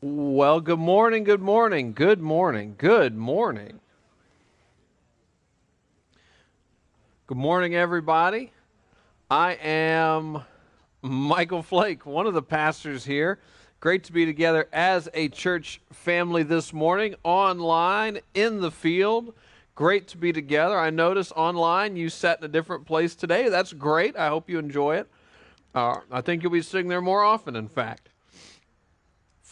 Well, good morning, good morning, good morning, good morning. Good morning, everybody. I am Michael Flake, one of the pastors here. Great to be together as a church family this morning, online, in the field. Great to be together. I notice online you sat in a different place today. That's great. I hope you enjoy it. Uh, I think you'll be sitting there more often, in fact.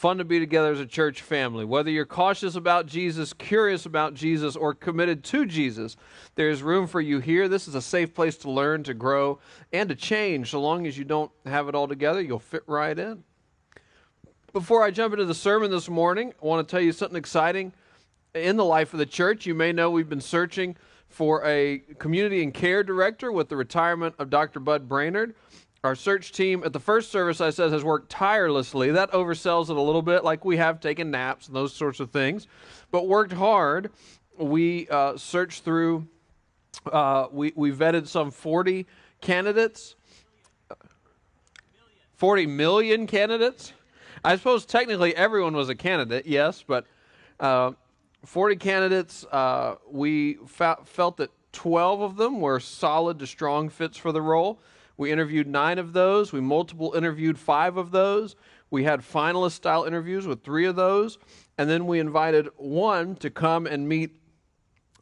Fun to be together as a church family. Whether you're cautious about Jesus, curious about Jesus, or committed to Jesus, there's room for you here. This is a safe place to learn, to grow, and to change. So long as you don't have it all together, you'll fit right in. Before I jump into the sermon this morning, I want to tell you something exciting in the life of the church. You may know we've been searching for a community and care director with the retirement of Dr. Bud Brainerd. Our search team at the first service, I said, has worked tirelessly. That oversells it a little bit, like we have taken naps and those sorts of things, but worked hard. We uh, searched through, uh, we, we vetted some 40 candidates, 40 million candidates. I suppose technically everyone was a candidate, yes, but uh, 40 candidates. Uh, we fa- felt that 12 of them were solid to strong fits for the role. We interviewed nine of those. We multiple interviewed five of those. We had finalist style interviews with three of those. And then we invited one to come and meet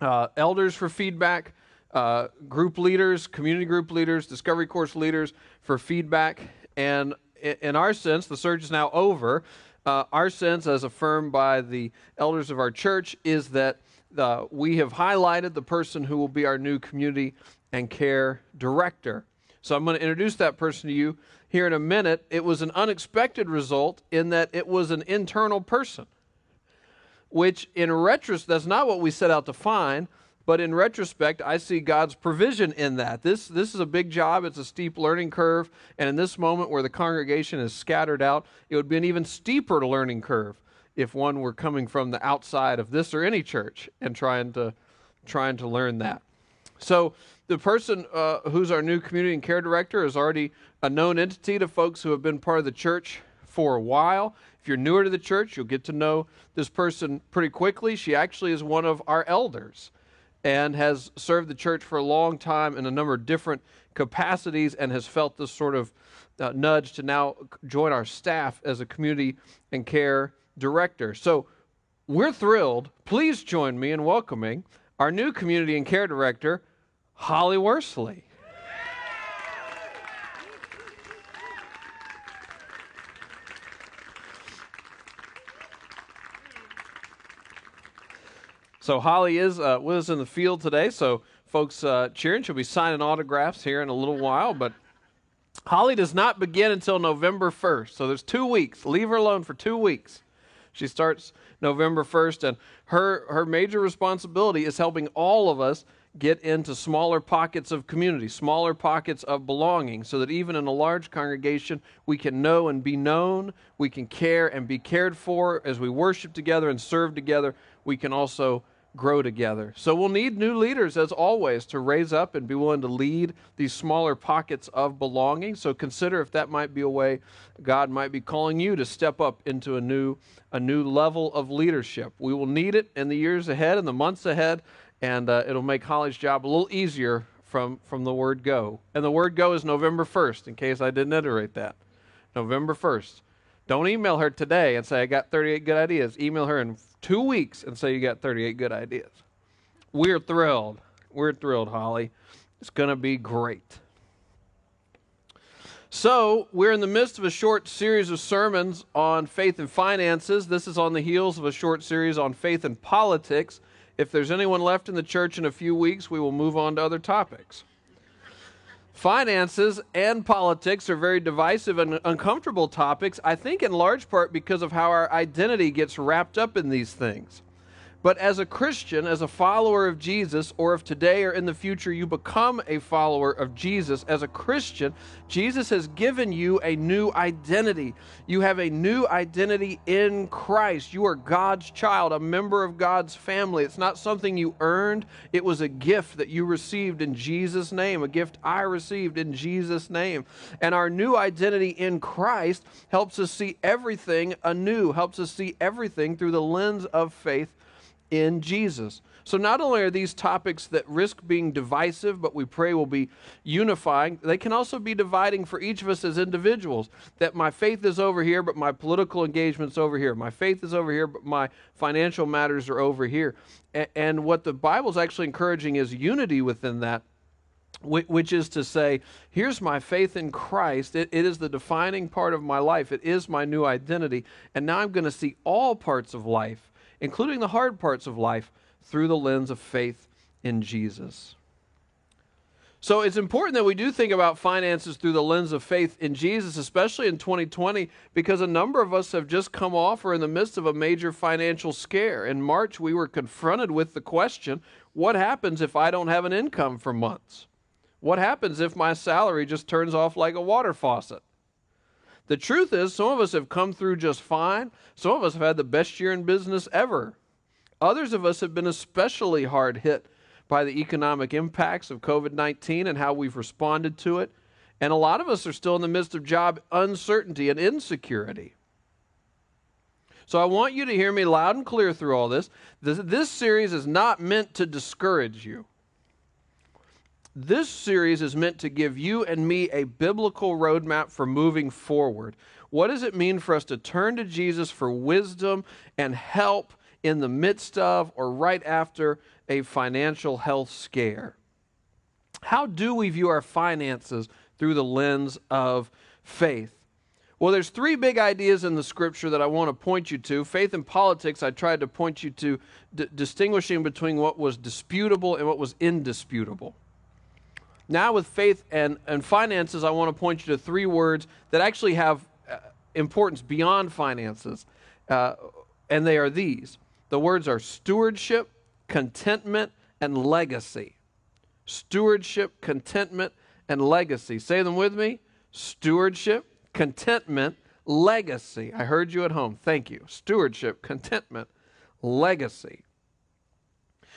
uh, elders for feedback, uh, group leaders, community group leaders, discovery course leaders for feedback. And in our sense, the search is now over. Uh, our sense, as affirmed by the elders of our church, is that uh, we have highlighted the person who will be our new community and care director. So I'm going to introduce that person to you here in a minute. It was an unexpected result in that it was an internal person, which in retrospect, that's not what we set out to find. But in retrospect, I see God's provision in that. This, this is a big job. It's a steep learning curve. And in this moment where the congregation is scattered out, it would be an even steeper learning curve if one were coming from the outside of this or any church and trying to, trying to learn that. So the person uh, who's our new community and care director is already a known entity to folks who have been part of the church for a while. If you're newer to the church, you'll get to know this person pretty quickly. She actually is one of our elders and has served the church for a long time in a number of different capacities and has felt this sort of uh, nudge to now join our staff as a community and care director. So we're thrilled. Please join me in welcoming our new community and care director, Holly Worsley. So Holly is uh, with us in the field today. So folks uh, cheering. She'll be signing autographs here in a little while. But Holly does not begin until November 1st. So there's two weeks. Leave her alone for two weeks. She starts November 1st, and her, her major responsibility is helping all of us get into smaller pockets of community, smaller pockets of belonging, so that even in a large congregation, we can know and be known, we can care and be cared for. As we worship together and serve together, we can also grow together. So we'll need new leaders, as always, to raise up and be willing to lead these smaller pockets of belonging. So consider if that might be a way God might be calling you to step up into a new, a new level of leadership. We will need it in the years ahead, in the months ahead, and uh, it'll make Holly's job a little easier from, from the word go. And the word go is November 1st, in case I didn't iterate that. November 1st. Don't email her today and say, I got 38 good ideas. Email her in two weeks and say you got 38 good ideas. We're thrilled. We're thrilled, Holly. It's going to be great. So, we're in the midst of a short series of sermons on faith and finances. This is on the heels of a short series on faith and politics. If there's anyone left in the church in a few weeks, we will move on to other topics. Finances and politics are very divisive and uncomfortable topics, I think, in large part because of how our identity gets wrapped up in these things. But as a Christian, as a follower of Jesus, or if today or in the future you become a follower of Jesus, as a Christian, Jesus has given you a new identity. You have a new identity in Christ. You are God's child, a member of God's family. It's not something you earned, it was a gift that you received in Jesus' name, a gift I received in Jesus' name. And our new identity in Christ helps us see everything anew, helps us see everything through the lens of faith in Jesus. So, not only are these topics that risk being divisive, but we pray will be unifying, they can also be dividing for each of us as individuals. That my faith is over here, but my political engagement's over here. My faith is over here, but my financial matters are over here. And what the Bible's actually encouraging is unity within that which is to say, here's my faith in Christ. It, it is the defining part of my life. It is my new identity. And now I'm going to see all parts of life including the hard parts of life, through the lens of faith in Jesus. So it's important that we do think about finances through the lens of faith in Jesus, especially in 2020, because a number of us have just come off or in the midst of a major financial scare. In March, we were confronted with the question what happens if I don't have an income for months? What happens if my salary just turns off like a water faucet? The truth is, some of us have come through just fine. Some of us have had the best year in business ever. Others of us have been especially hard hit by the economic impacts of COVID 19 and how we've responded to it. And a lot of us are still in the midst of job uncertainty and insecurity. So I want you to hear me loud and clear through all this. This, this series is not meant to discourage you. This series is meant to give you and me a biblical roadmap for moving forward. What does it mean for us to turn to Jesus for wisdom and help in the midst of or right after a financial health scare? How do we view our finances through the lens of faith? Well, there's three big ideas in the scripture that I want to point you to. Faith and politics, I tried to point you to d- distinguishing between what was disputable and what was indisputable. Now, with faith and, and finances, I want to point you to three words that actually have uh, importance beyond finances. Uh, and they are these the words are stewardship, contentment, and legacy. Stewardship, contentment, and legacy. Say them with me stewardship, contentment, legacy. I heard you at home. Thank you. Stewardship, contentment, legacy.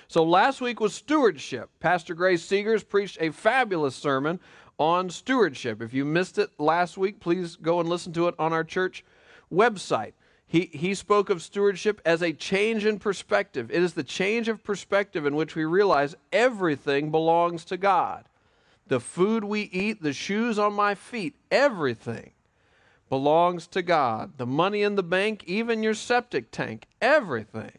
So last week was stewardship. Pastor Grace Seegers preached a fabulous sermon on stewardship. If you missed it last week, please go and listen to it on our church website. He, he spoke of stewardship as a change in perspective. It is the change of perspective in which we realize everything belongs to God. The food we eat, the shoes on my feet, everything belongs to God. The money in the bank, even your septic tank, everything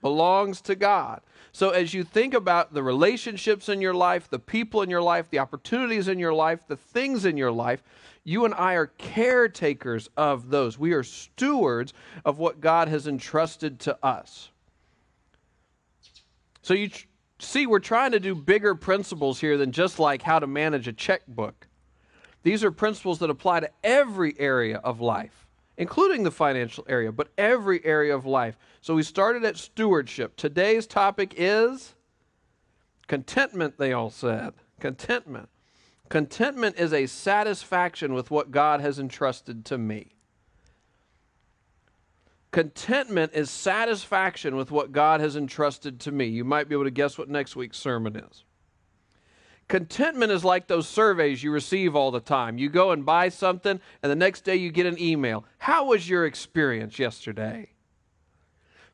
belongs to God. So, as you think about the relationships in your life, the people in your life, the opportunities in your life, the things in your life, you and I are caretakers of those. We are stewards of what God has entrusted to us. So, you see, we're trying to do bigger principles here than just like how to manage a checkbook. These are principles that apply to every area of life including the financial area, but every area of life. So we started at stewardship. Today's topic is contentment, they all said. Contentment. Contentment is a satisfaction with what God has entrusted to me. Contentment is satisfaction with what God has entrusted to me. You might be able to guess what next week's sermon is. Contentment is like those surveys you receive all the time. You go and buy something, and the next day you get an email. How was your experience yesterday?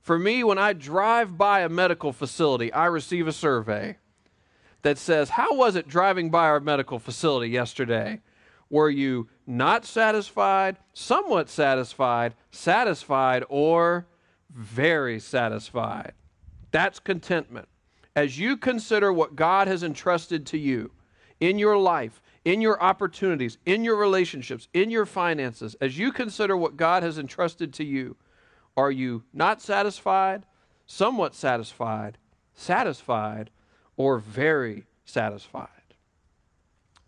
For me, when I drive by a medical facility, I receive a survey that says, How was it driving by our medical facility yesterday? Were you not satisfied, somewhat satisfied, satisfied, or very satisfied? That's contentment as you consider what God has entrusted to you in your life, in your opportunities, in your relationships, in your finances, as you consider what God has entrusted to you, are you not satisfied, somewhat satisfied, satisfied, or very satisfied?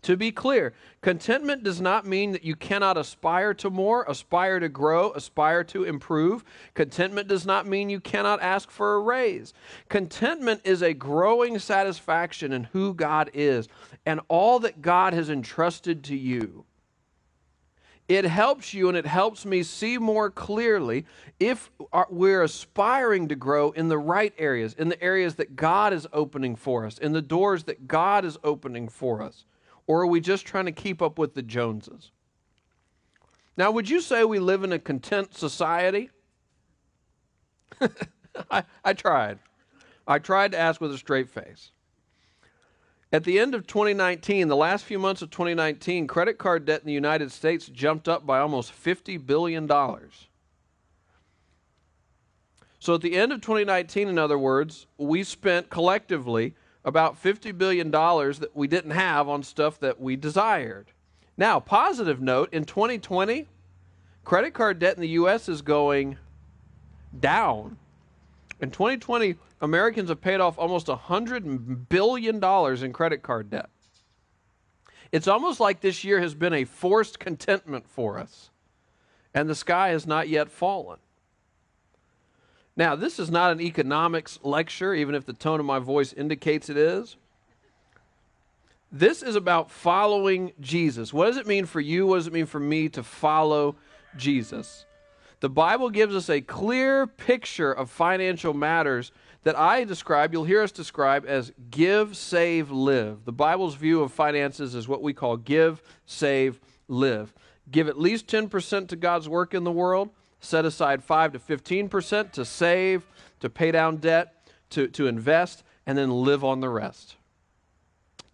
To be clear, contentment does not mean that you cannot aspire to more, aspire to grow, aspire to improve. Contentment does not mean you cannot ask for a raise. Contentment is a growing satisfaction in who God is and all that God has entrusted to you. It helps you and it helps me see more clearly if we're aspiring to grow in the right areas, in the areas that God is opening for us, in the doors that God is opening for us. Or are we just trying to keep up with the Joneses? Now, would you say we live in a content society? I, I tried. I tried to ask with a straight face. At the end of 2019, the last few months of 2019, credit card debt in the United States jumped up by almost $50 billion. So at the end of 2019, in other words, we spent collectively about $50 billion that we didn't have on stuff that we desired. Now, positive note in 2020, credit card debt in the U.S. is going down. In 2020, Americans have paid off almost $100 billion in credit card debt. It's almost like this year has been a forced contentment for us, and the sky has not yet fallen. Now, this is not an economics lecture, even if the tone of my voice indicates it is. This is about following Jesus. What does it mean for you? What does it mean for me to follow Jesus? The Bible gives us a clear picture of financial matters that I describe, you'll hear us describe as give, save, live. The Bible's view of finances is what we call give, save, live. Give at least 10% to God's work in the world set aside 5 to 15% to save, to pay down debt, to, to invest, and then live on the rest.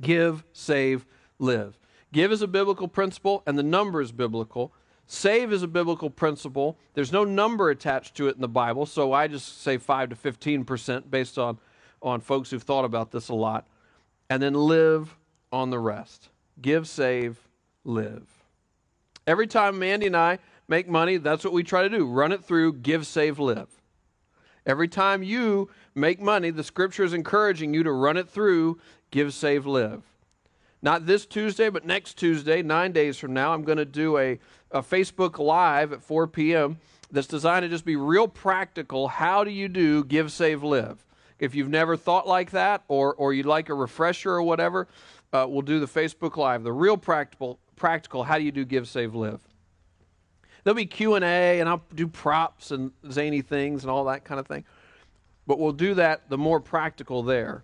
Give, save, live. Give is a biblical principle, and the number is biblical. Save is a biblical principle. There's no number attached to it in the Bible, so I just say 5 to 15% based on, on folks who've thought about this a lot. And then live on the rest. Give, save, live. Every time Mandy and I make money, that's what we try to do run it through, give, save, live. Every time you make money, the scripture is encouraging you to run it through, give, save, live. Not this Tuesday, but next Tuesday, nine days from now, I'm going to do a, a Facebook Live at 4 p.m. that's designed to just be real practical. How do you do give, save, live? If you've never thought like that, or, or you'd like a refresher or whatever, uh, we'll do the Facebook Live. The real practical, practical, how do you do give, save, live? There'll be Q&A and I'll do props and zany things and all that kind of thing. But we'll do that the more practical there.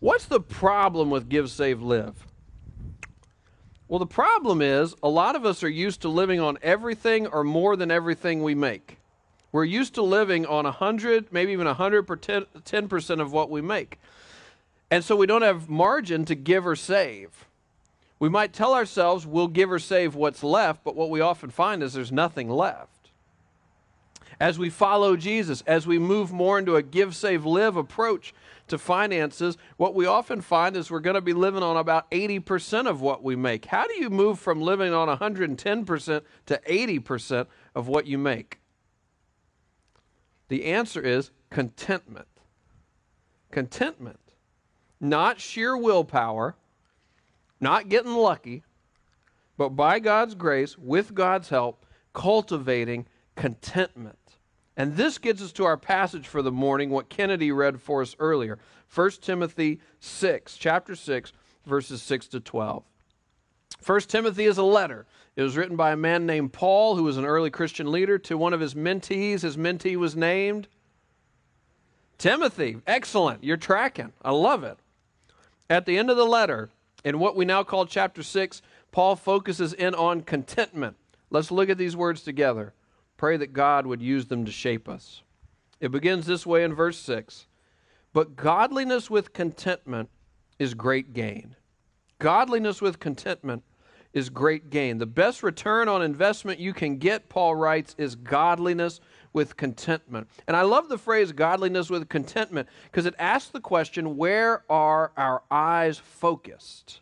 What's the problem with Give, Save, Live? Well, the problem is a lot of us are used to living on everything or more than everything we make. We're used to living on 100, maybe even 110% of what we make. And so we don't have margin to give or save. We might tell ourselves we'll give or save what's left, but what we often find is there's nothing left. As we follow Jesus, as we move more into a give, save, live approach to finances, what we often find is we're going to be living on about 80% of what we make. How do you move from living on 110% to 80% of what you make? The answer is contentment. Contentment. Not sheer willpower not getting lucky, but by God's grace, with God's help, cultivating contentment. And this gets us to our passage for the morning, what Kennedy read for us earlier 1 Timothy 6, chapter 6, verses 6 to 12. 1 Timothy is a letter. It was written by a man named Paul, who was an early Christian leader, to one of his mentees. His mentee was named Timothy. Excellent. You're tracking. I love it. At the end of the letter, in what we now call chapter 6, Paul focuses in on contentment. Let's look at these words together. Pray that God would use them to shape us. It begins this way in verse 6 But godliness with contentment is great gain. Godliness with contentment is great gain. The best return on investment you can get, Paul writes, is godliness with contentment. And I love the phrase godliness with contentment because it asks the question where are our eyes focused?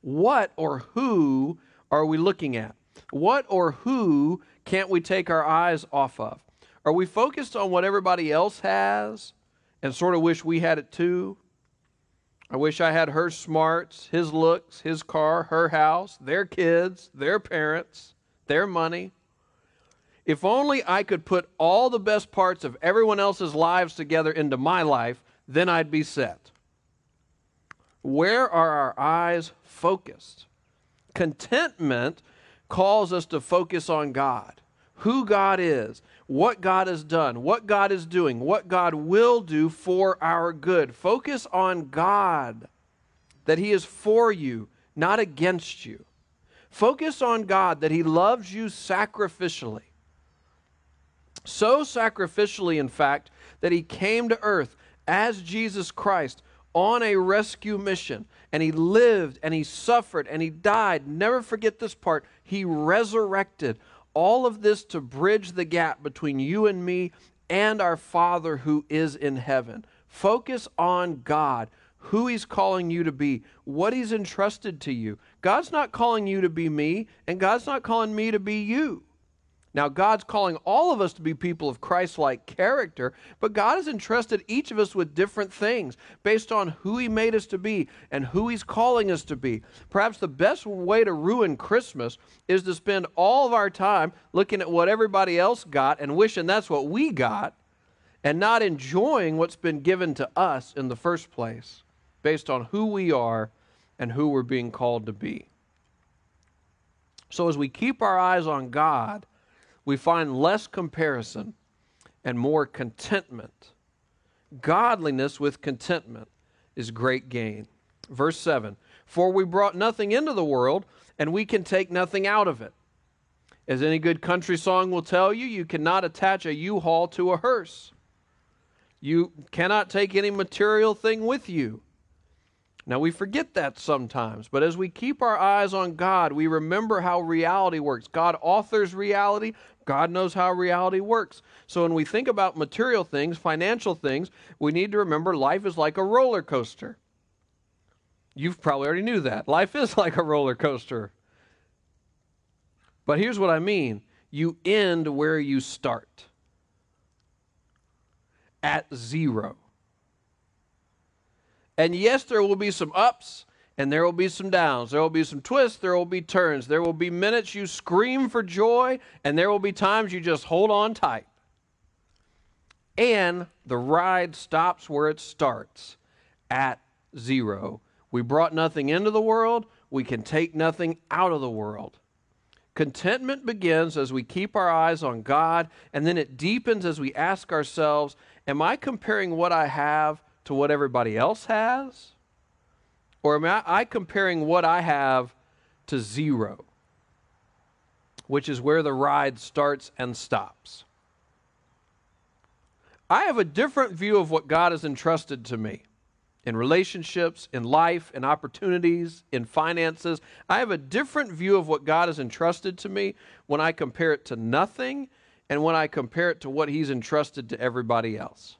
What or who are we looking at? What or who can't we take our eyes off of? Are we focused on what everybody else has and sort of wish we had it too? I wish I had her smarts, his looks, his car, her house, their kids, their parents, their money. If only I could put all the best parts of everyone else's lives together into my life, then I'd be set. Where are our eyes focused? Contentment calls us to focus on God, who God is, what God has done, what God is doing, what God will do for our good. Focus on God, that He is for you, not against you. Focus on God, that He loves you sacrificially. So sacrificially, in fact, that He came to earth as Jesus Christ on a rescue mission. And He lived and He suffered and He died. Never forget this part. He resurrected all of this to bridge the gap between you and me and our Father who is in heaven. Focus on God, who He's calling you to be, what He's entrusted to you. God's not calling you to be me, and God's not calling me to be you. Now, God's calling all of us to be people of Christ like character, but God has entrusted each of us with different things based on who He made us to be and who He's calling us to be. Perhaps the best way to ruin Christmas is to spend all of our time looking at what everybody else got and wishing that's what we got and not enjoying what's been given to us in the first place based on who we are and who we're being called to be. So, as we keep our eyes on God, we find less comparison and more contentment. Godliness with contentment is great gain. Verse 7 For we brought nothing into the world, and we can take nothing out of it. As any good country song will tell you, you cannot attach a U haul to a hearse. You cannot take any material thing with you. Now, we forget that sometimes, but as we keep our eyes on God, we remember how reality works. God authors reality, God knows how reality works. So when we think about material things, financial things, we need to remember life is like a roller coaster. You've probably already knew that. Life is like a roller coaster. But here's what I mean you end where you start at zero. And yes, there will be some ups and there will be some downs. There will be some twists. There will be turns. There will be minutes you scream for joy, and there will be times you just hold on tight. And the ride stops where it starts at zero. We brought nothing into the world, we can take nothing out of the world. Contentment begins as we keep our eyes on God, and then it deepens as we ask ourselves Am I comparing what I have to what everybody else has? Or am I comparing what I have to zero, which is where the ride starts and stops? I have a different view of what God has entrusted to me in relationships, in life, in opportunities, in finances. I have a different view of what God has entrusted to me when I compare it to nothing and when I compare it to what He's entrusted to everybody else.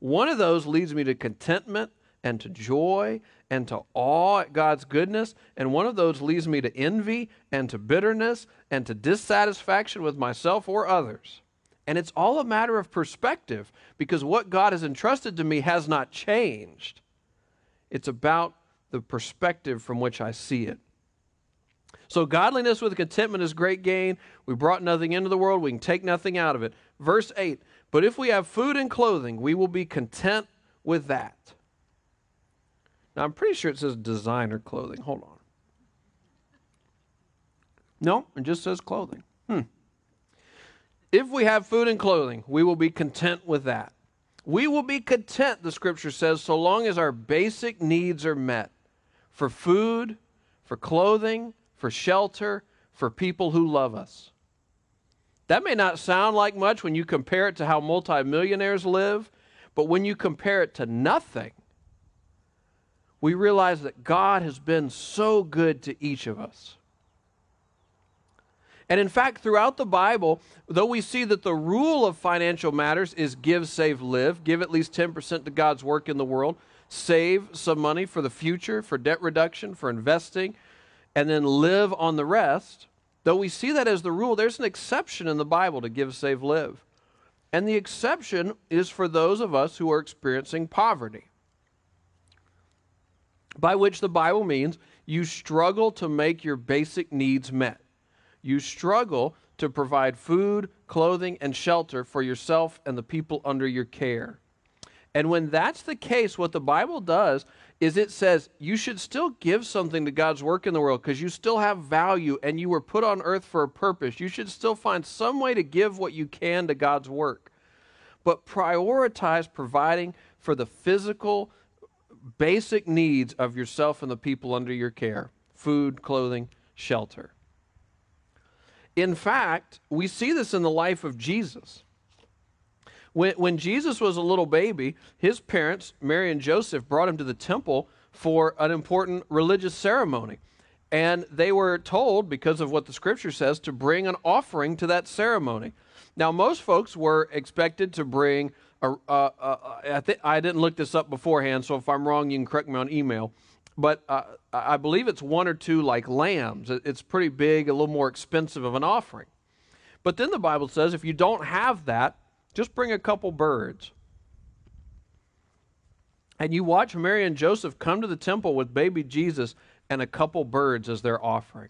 One of those leads me to contentment and to joy and to awe at God's goodness. And one of those leads me to envy and to bitterness and to dissatisfaction with myself or others. And it's all a matter of perspective because what God has entrusted to me has not changed. It's about the perspective from which I see it. So, godliness with contentment is great gain. We brought nothing into the world, we can take nothing out of it. Verse 8 But if we have food and clothing, we will be content with that. Now, I'm pretty sure it says designer clothing. Hold on. No, it just says clothing. Hmm. If we have food and clothing, we will be content with that. We will be content, the scripture says, so long as our basic needs are met for food, for clothing, for shelter, for people who love us. That may not sound like much when you compare it to how multimillionaires live, but when you compare it to nothing, we realize that God has been so good to each of us. And in fact, throughout the Bible, though we see that the rule of financial matters is give, save, live, give at least 10% to God's work in the world, save some money for the future, for debt reduction, for investing, and then live on the rest, though we see that as the rule, there's an exception in the Bible to give, save, live. And the exception is for those of us who are experiencing poverty. by which the Bible means you struggle to make your basic needs met. You struggle to provide food, clothing, and shelter for yourself and the people under your care. And when that's the case, what the Bible does is it says you should still give something to God's work in the world because you still have value and you were put on earth for a purpose. You should still find some way to give what you can to God's work. But prioritize providing for the physical, basic needs of yourself and the people under your care food, clothing, shelter. In fact, we see this in the life of Jesus. When, when Jesus was a little baby, his parents, Mary and Joseph, brought him to the temple for an important religious ceremony. And they were told, because of what the scripture says, to bring an offering to that ceremony. Now, most folks were expected to bring, a, a, a, I, th- I didn't look this up beforehand, so if I'm wrong, you can correct me on email. But uh, I believe it's one or two like lambs. It's pretty big, a little more expensive of an offering. But then the Bible says if you don't have that, just bring a couple birds. And you watch Mary and Joseph come to the temple with baby Jesus and a couple birds as their offering.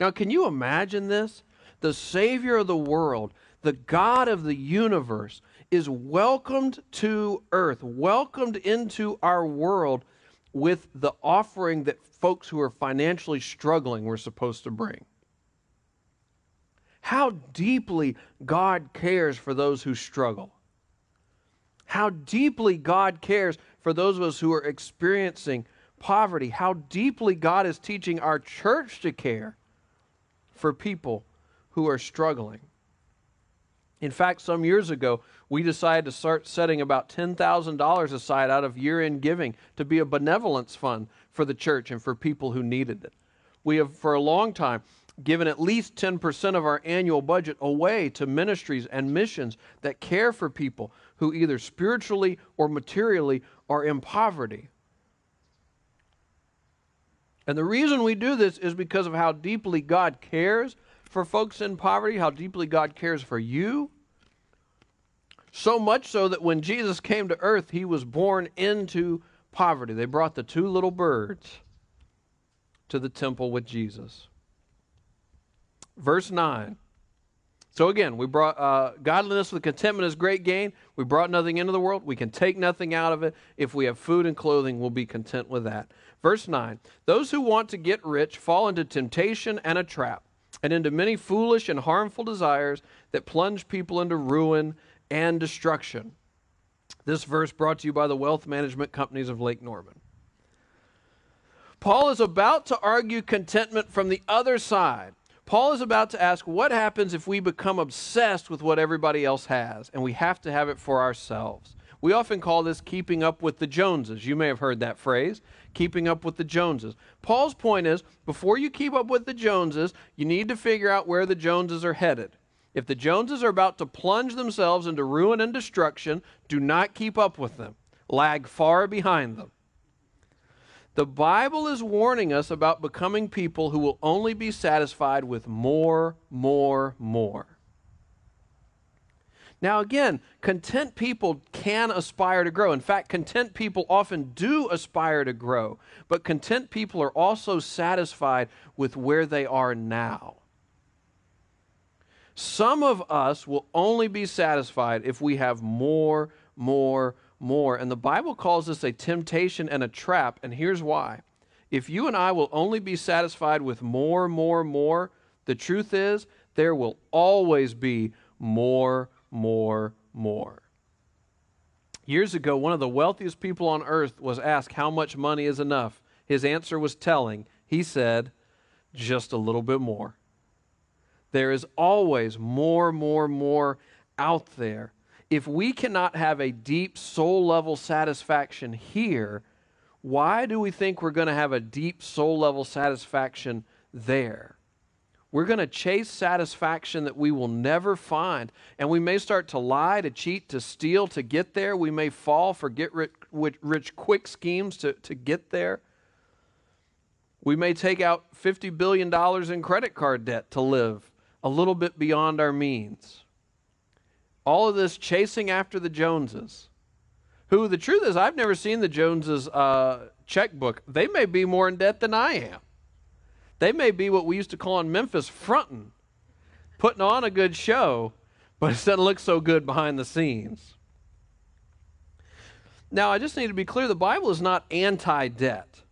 Now, can you imagine this? The Savior of the world, the God of the universe, is welcomed to earth, welcomed into our world with the offering that folks who are financially struggling were supposed to bring. How deeply God cares for those who struggle. How deeply God cares for those of us who are experiencing poverty. How deeply God is teaching our church to care for people who are struggling. In fact, some years ago, we decided to start setting about $10,000 aside out of year end giving to be a benevolence fund for the church and for people who needed it. We have, for a long time, given at least 10% of our annual budget away to ministries and missions that care for people who either spiritually or materially are in poverty. And the reason we do this is because of how deeply God cares for folks in poverty, how deeply God cares for you. So much so that when Jesus came to earth, he was born into poverty. They brought the two little birds to the temple with Jesus. Verse 9. So again, we brought uh, godliness with contentment is great gain. We brought nothing into the world. We can take nothing out of it. If we have food and clothing, we'll be content with that. Verse 9 Those who want to get rich fall into temptation and a trap, and into many foolish and harmful desires that plunge people into ruin and destruction. This verse brought to you by the wealth management companies of Lake Norman. Paul is about to argue contentment from the other side. Paul is about to ask what happens if we become obsessed with what everybody else has and we have to have it for ourselves. We often call this keeping up with the Joneses. You may have heard that phrase, keeping up with the Joneses. Paul's point is before you keep up with the Joneses, you need to figure out where the Joneses are headed. If the Joneses are about to plunge themselves into ruin and destruction, do not keep up with them. Lag far behind them. The Bible is warning us about becoming people who will only be satisfied with more, more, more. Now, again, content people can aspire to grow. In fact, content people often do aspire to grow, but content people are also satisfied with where they are now. Some of us will only be satisfied if we have more, more, more. And the Bible calls this a temptation and a trap. And here's why. If you and I will only be satisfied with more, more, more, the truth is there will always be more, more, more. Years ago, one of the wealthiest people on earth was asked how much money is enough. His answer was telling. He said, just a little bit more. There is always more, more, more out there if we cannot have a deep soul level satisfaction here, why do we think we're going to have a deep soul level satisfaction there? We're going to chase satisfaction that we will never find. And we may start to lie, to cheat, to steal to get there. We may fall for get rich, rich quick schemes to, to get there. We may take out $50 billion in credit card debt to live a little bit beyond our means. All of this chasing after the Joneses who the truth is, I've never seen the Joneses' uh, checkbook. They may be more in debt than I am. They may be what we used to call in Memphis fronting, putting on a good show, but it doesn't look so good behind the scenes. Now, I just need to be clear the Bible is not anti debt,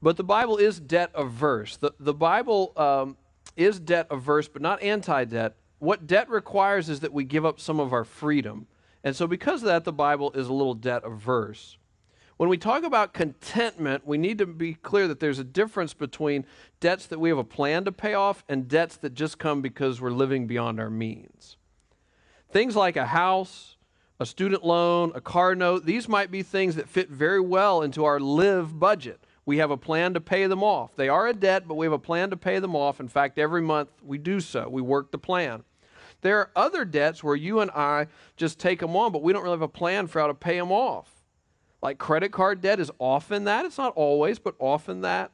but the Bible is debt averse. The, the Bible um, is debt averse, but not anti debt. What debt requires is that we give up some of our freedom. And so, because of that, the Bible is a little debt averse. When we talk about contentment, we need to be clear that there's a difference between debts that we have a plan to pay off and debts that just come because we're living beyond our means. Things like a house, a student loan, a car note, these might be things that fit very well into our live budget. We have a plan to pay them off. They are a debt, but we have a plan to pay them off. In fact, every month we do so. We work the plan. There are other debts where you and I just take them on, but we don't really have a plan for how to pay them off. Like credit card debt is often that. It's not always, but often that.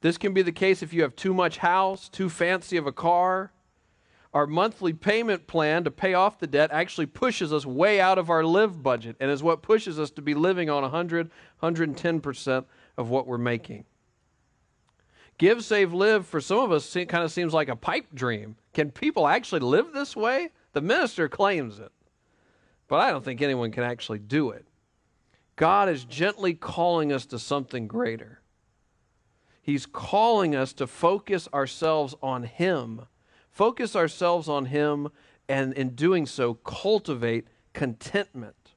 This can be the case if you have too much house, too fancy of a car. Our monthly payment plan to pay off the debt actually pushes us way out of our live budget and is what pushes us to be living on 100, 110% of what we're making. Give, save, live for some of us kind of seems like a pipe dream. Can people actually live this way? The minister claims it, but I don't think anyone can actually do it. God is gently calling us to something greater. He's calling us to focus ourselves on Him. Focus ourselves on Him, and in doing so, cultivate contentment.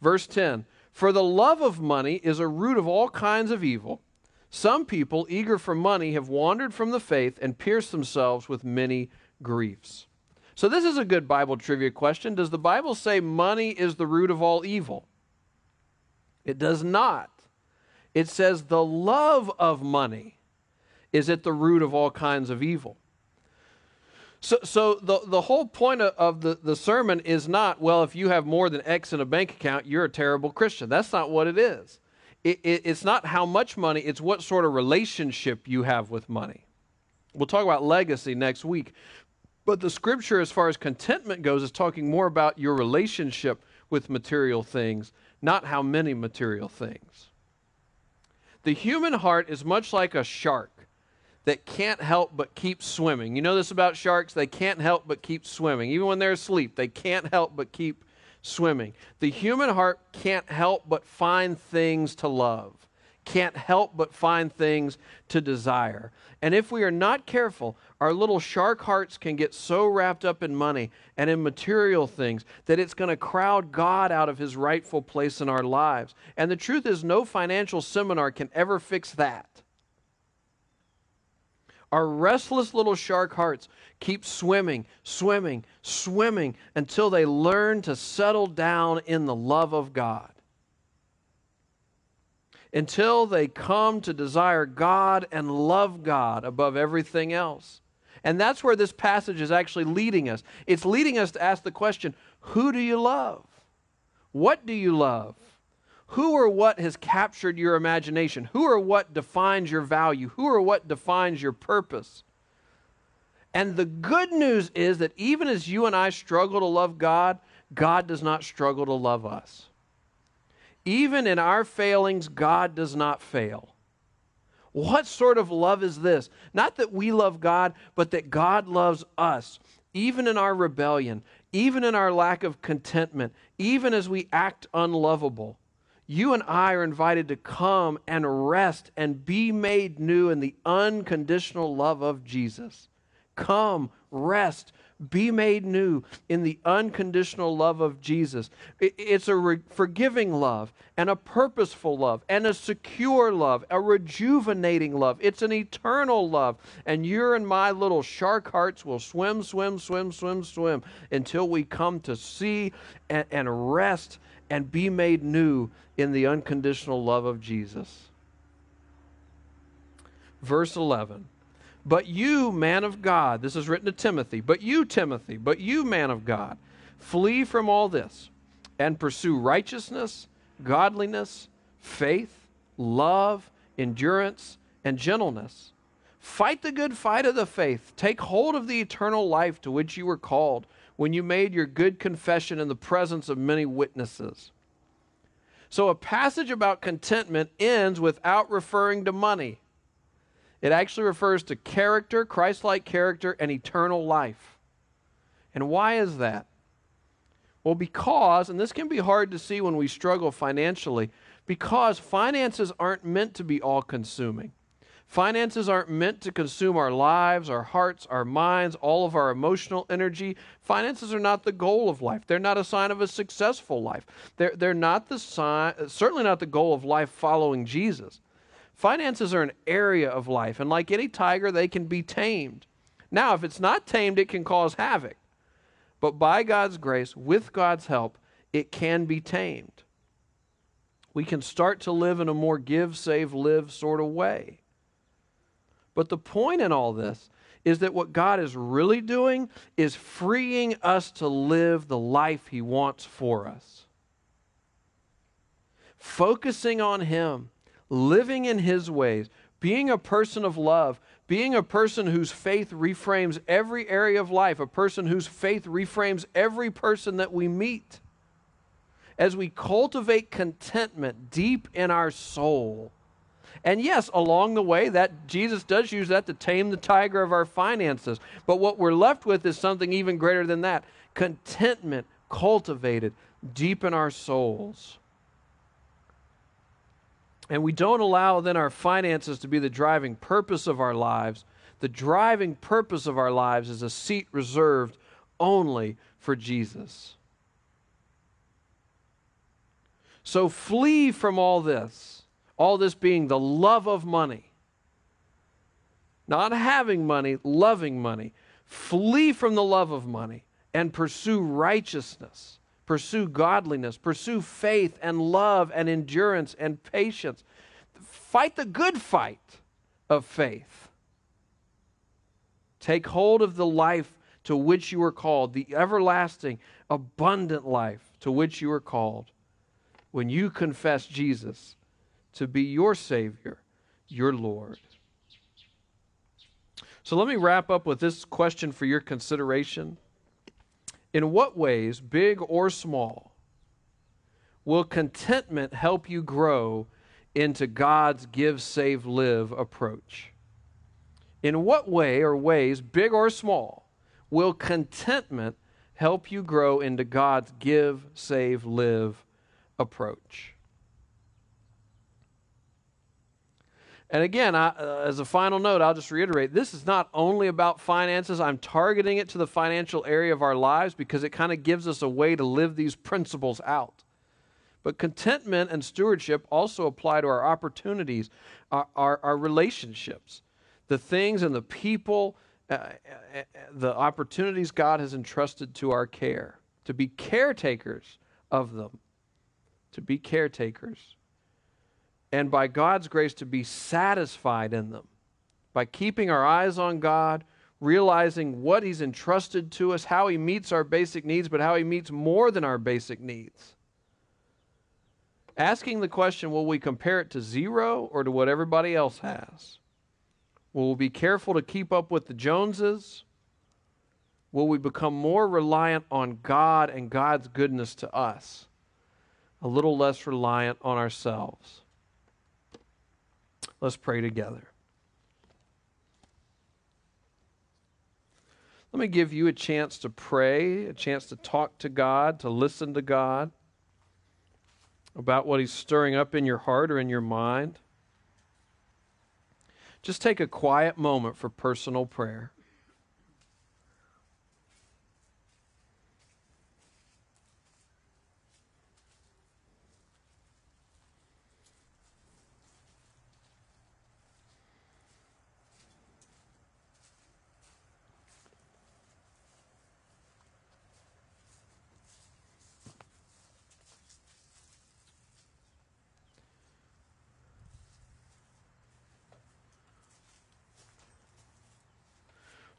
Verse 10 For the love of money is a root of all kinds of evil. Some people, eager for money, have wandered from the faith and pierced themselves with many griefs. So, this is a good Bible trivia question. Does the Bible say money is the root of all evil? It does not. It says the love of money is at the root of all kinds of evil. So, so the, the whole point of, the, the sermon is not, well, if you have more than X in a bank account, you're a terrible Christian. That's not what it is. It, it, it's not how much money, it's what sort of relationship you have with money. We'll talk about legacy next week. But the scripture, as far as contentment goes, is talking more about your relationship with material things not how many material things. The human heart is much like a shark that can't help but keep swimming. You know this about sharks? They can't help but keep swimming. Even when they're asleep, they can't help but keep swimming. The human heart can't help but find things to love, can't help but find things to desire. And if we are not careful, our little shark hearts can get so wrapped up in money and in material things that it's going to crowd God out of his rightful place in our lives. And the truth is, no financial seminar can ever fix that. Our restless little shark hearts keep swimming, swimming, swimming until they learn to settle down in the love of God until they come to desire God and love God above everything else. And that's where this passage is actually leading us. It's leading us to ask the question who do you love? What do you love? Who or what has captured your imagination? Who or what defines your value? Who or what defines your purpose? And the good news is that even as you and I struggle to love God, God does not struggle to love us. Even in our failings, God does not fail. What sort of love is this? Not that we love God, but that God loves us, even in our rebellion, even in our lack of contentment, even as we act unlovable. You and I are invited to come and rest and be made new in the unconditional love of Jesus. Come, rest, be made new in the unconditional love of Jesus. It's a re- forgiving love and a purposeful love and a secure love, a rejuvenating love. It's an eternal love. And your and my little shark hearts will swim, swim, swim, swim, swim until we come to see and, and rest and be made new in the unconditional love of Jesus. Verse 11. But you, man of God, this is written to Timothy, but you, Timothy, but you, man of God, flee from all this and pursue righteousness, godliness, faith, love, endurance, and gentleness. Fight the good fight of the faith. Take hold of the eternal life to which you were called when you made your good confession in the presence of many witnesses. So, a passage about contentment ends without referring to money. It actually refers to character, Christ like character, and eternal life. And why is that? Well, because, and this can be hard to see when we struggle financially, because finances aren't meant to be all consuming. Finances aren't meant to consume our lives, our hearts, our minds, all of our emotional energy. Finances are not the goal of life. They're not a sign of a successful life. They're, they're not the sign, certainly not the goal of life following Jesus. Finances are an area of life, and like any tiger, they can be tamed. Now, if it's not tamed, it can cause havoc. But by God's grace, with God's help, it can be tamed. We can start to live in a more give, save, live sort of way. But the point in all this is that what God is really doing is freeing us to live the life He wants for us. Focusing on Him living in His ways, being a person of love, being a person whose faith reframes every area of life, a person whose faith reframes every person that we meet. As we cultivate contentment deep in our soul. And yes, along the way, that Jesus does use that to tame the tiger of our finances. But what we're left with is something even greater than that contentment cultivated deep in our souls and we don't allow then our finances to be the driving purpose of our lives, the driving purpose of our lives is a seat reserved only for Jesus. So flee from all this, all this being the love of money. Not having money, loving money. Flee from the love of money and pursue righteousness Pursue godliness, pursue faith and love and endurance and patience. Fight the good fight of faith. Take hold of the life to which you were called, the everlasting, abundant life to which you were called when you confess Jesus to be your Savior, your Lord. So let me wrap up with this question for your consideration. In what ways, big or small, will contentment help you grow into God's give, save, live approach? In what way or ways, big or small, will contentment help you grow into God's give, save, live approach? And again, I, uh, as a final note, I'll just reiterate this is not only about finances. I'm targeting it to the financial area of our lives because it kind of gives us a way to live these principles out. But contentment and stewardship also apply to our opportunities, our, our, our relationships, the things and the people, uh, uh, uh the opportunities God has entrusted to our care, to be caretakers of them, to be caretakers and by God's grace to be satisfied in them by keeping our eyes on God, realizing what He's entrusted to us, how He meets our basic needs, but how He meets more than our basic needs. Asking the question will we compare it to zero or to what everybody else has? Will we be careful to keep up with the Joneses? Will we become more reliant on God and God's goodness to us? A little less reliant on ourselves. Let's pray together. Let me give you a chance to pray, a chance to talk to God, to listen to God about what He's stirring up in your heart or in your mind. Just take a quiet moment for personal prayer.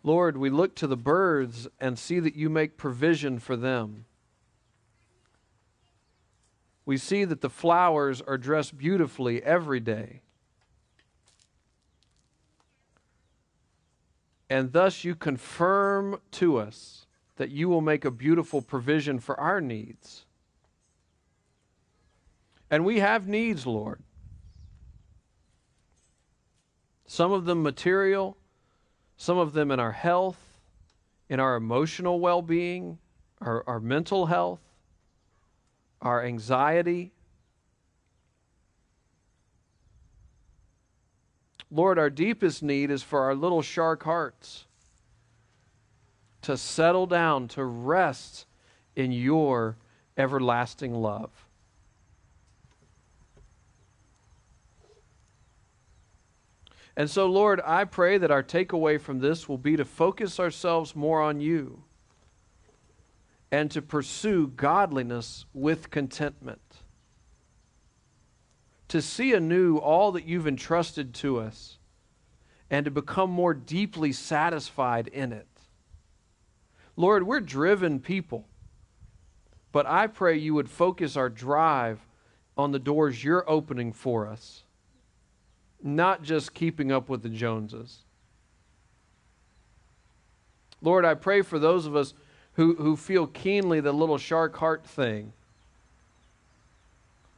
Lord, we look to the birds and see that you make provision for them. We see that the flowers are dressed beautifully every day. And thus you confirm to us that you will make a beautiful provision for our needs. And we have needs, Lord. Some of them material, some of them in our health, in our emotional well being, our, our mental health, our anxiety. Lord, our deepest need is for our little shark hearts to settle down, to rest in your everlasting love. And so, Lord, I pray that our takeaway from this will be to focus ourselves more on you and to pursue godliness with contentment. To see anew all that you've entrusted to us and to become more deeply satisfied in it. Lord, we're driven people, but I pray you would focus our drive on the doors you're opening for us, not just keeping up with the Joneses. Lord, I pray for those of us who, who feel keenly the little shark heart thing.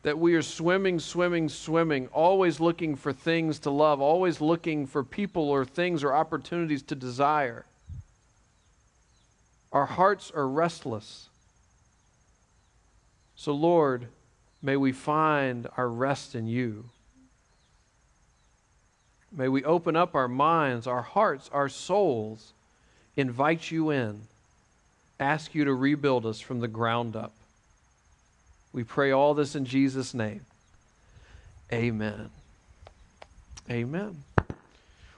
That we are swimming, swimming, swimming, always looking for things to love, always looking for people or things or opportunities to desire. Our hearts are restless. So, Lord, may we find our rest in you. May we open up our minds, our hearts, our souls, invite you in ask you to rebuild us from the ground up. We pray all this in Jesus' name. Amen. Amen.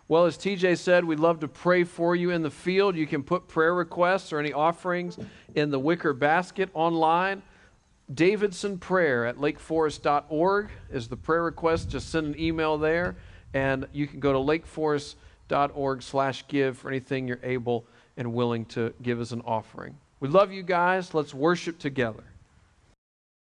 Well, as TJ said, we'd love to pray for you in the field. You can put prayer requests or any offerings in the wicker basket online. Davidson Prayer at lakeforest.org is the prayer request. Just send an email there, and you can go to lakeforest.org slash give for anything you're able and willing to give as an offering. We love you guys. Let's worship together.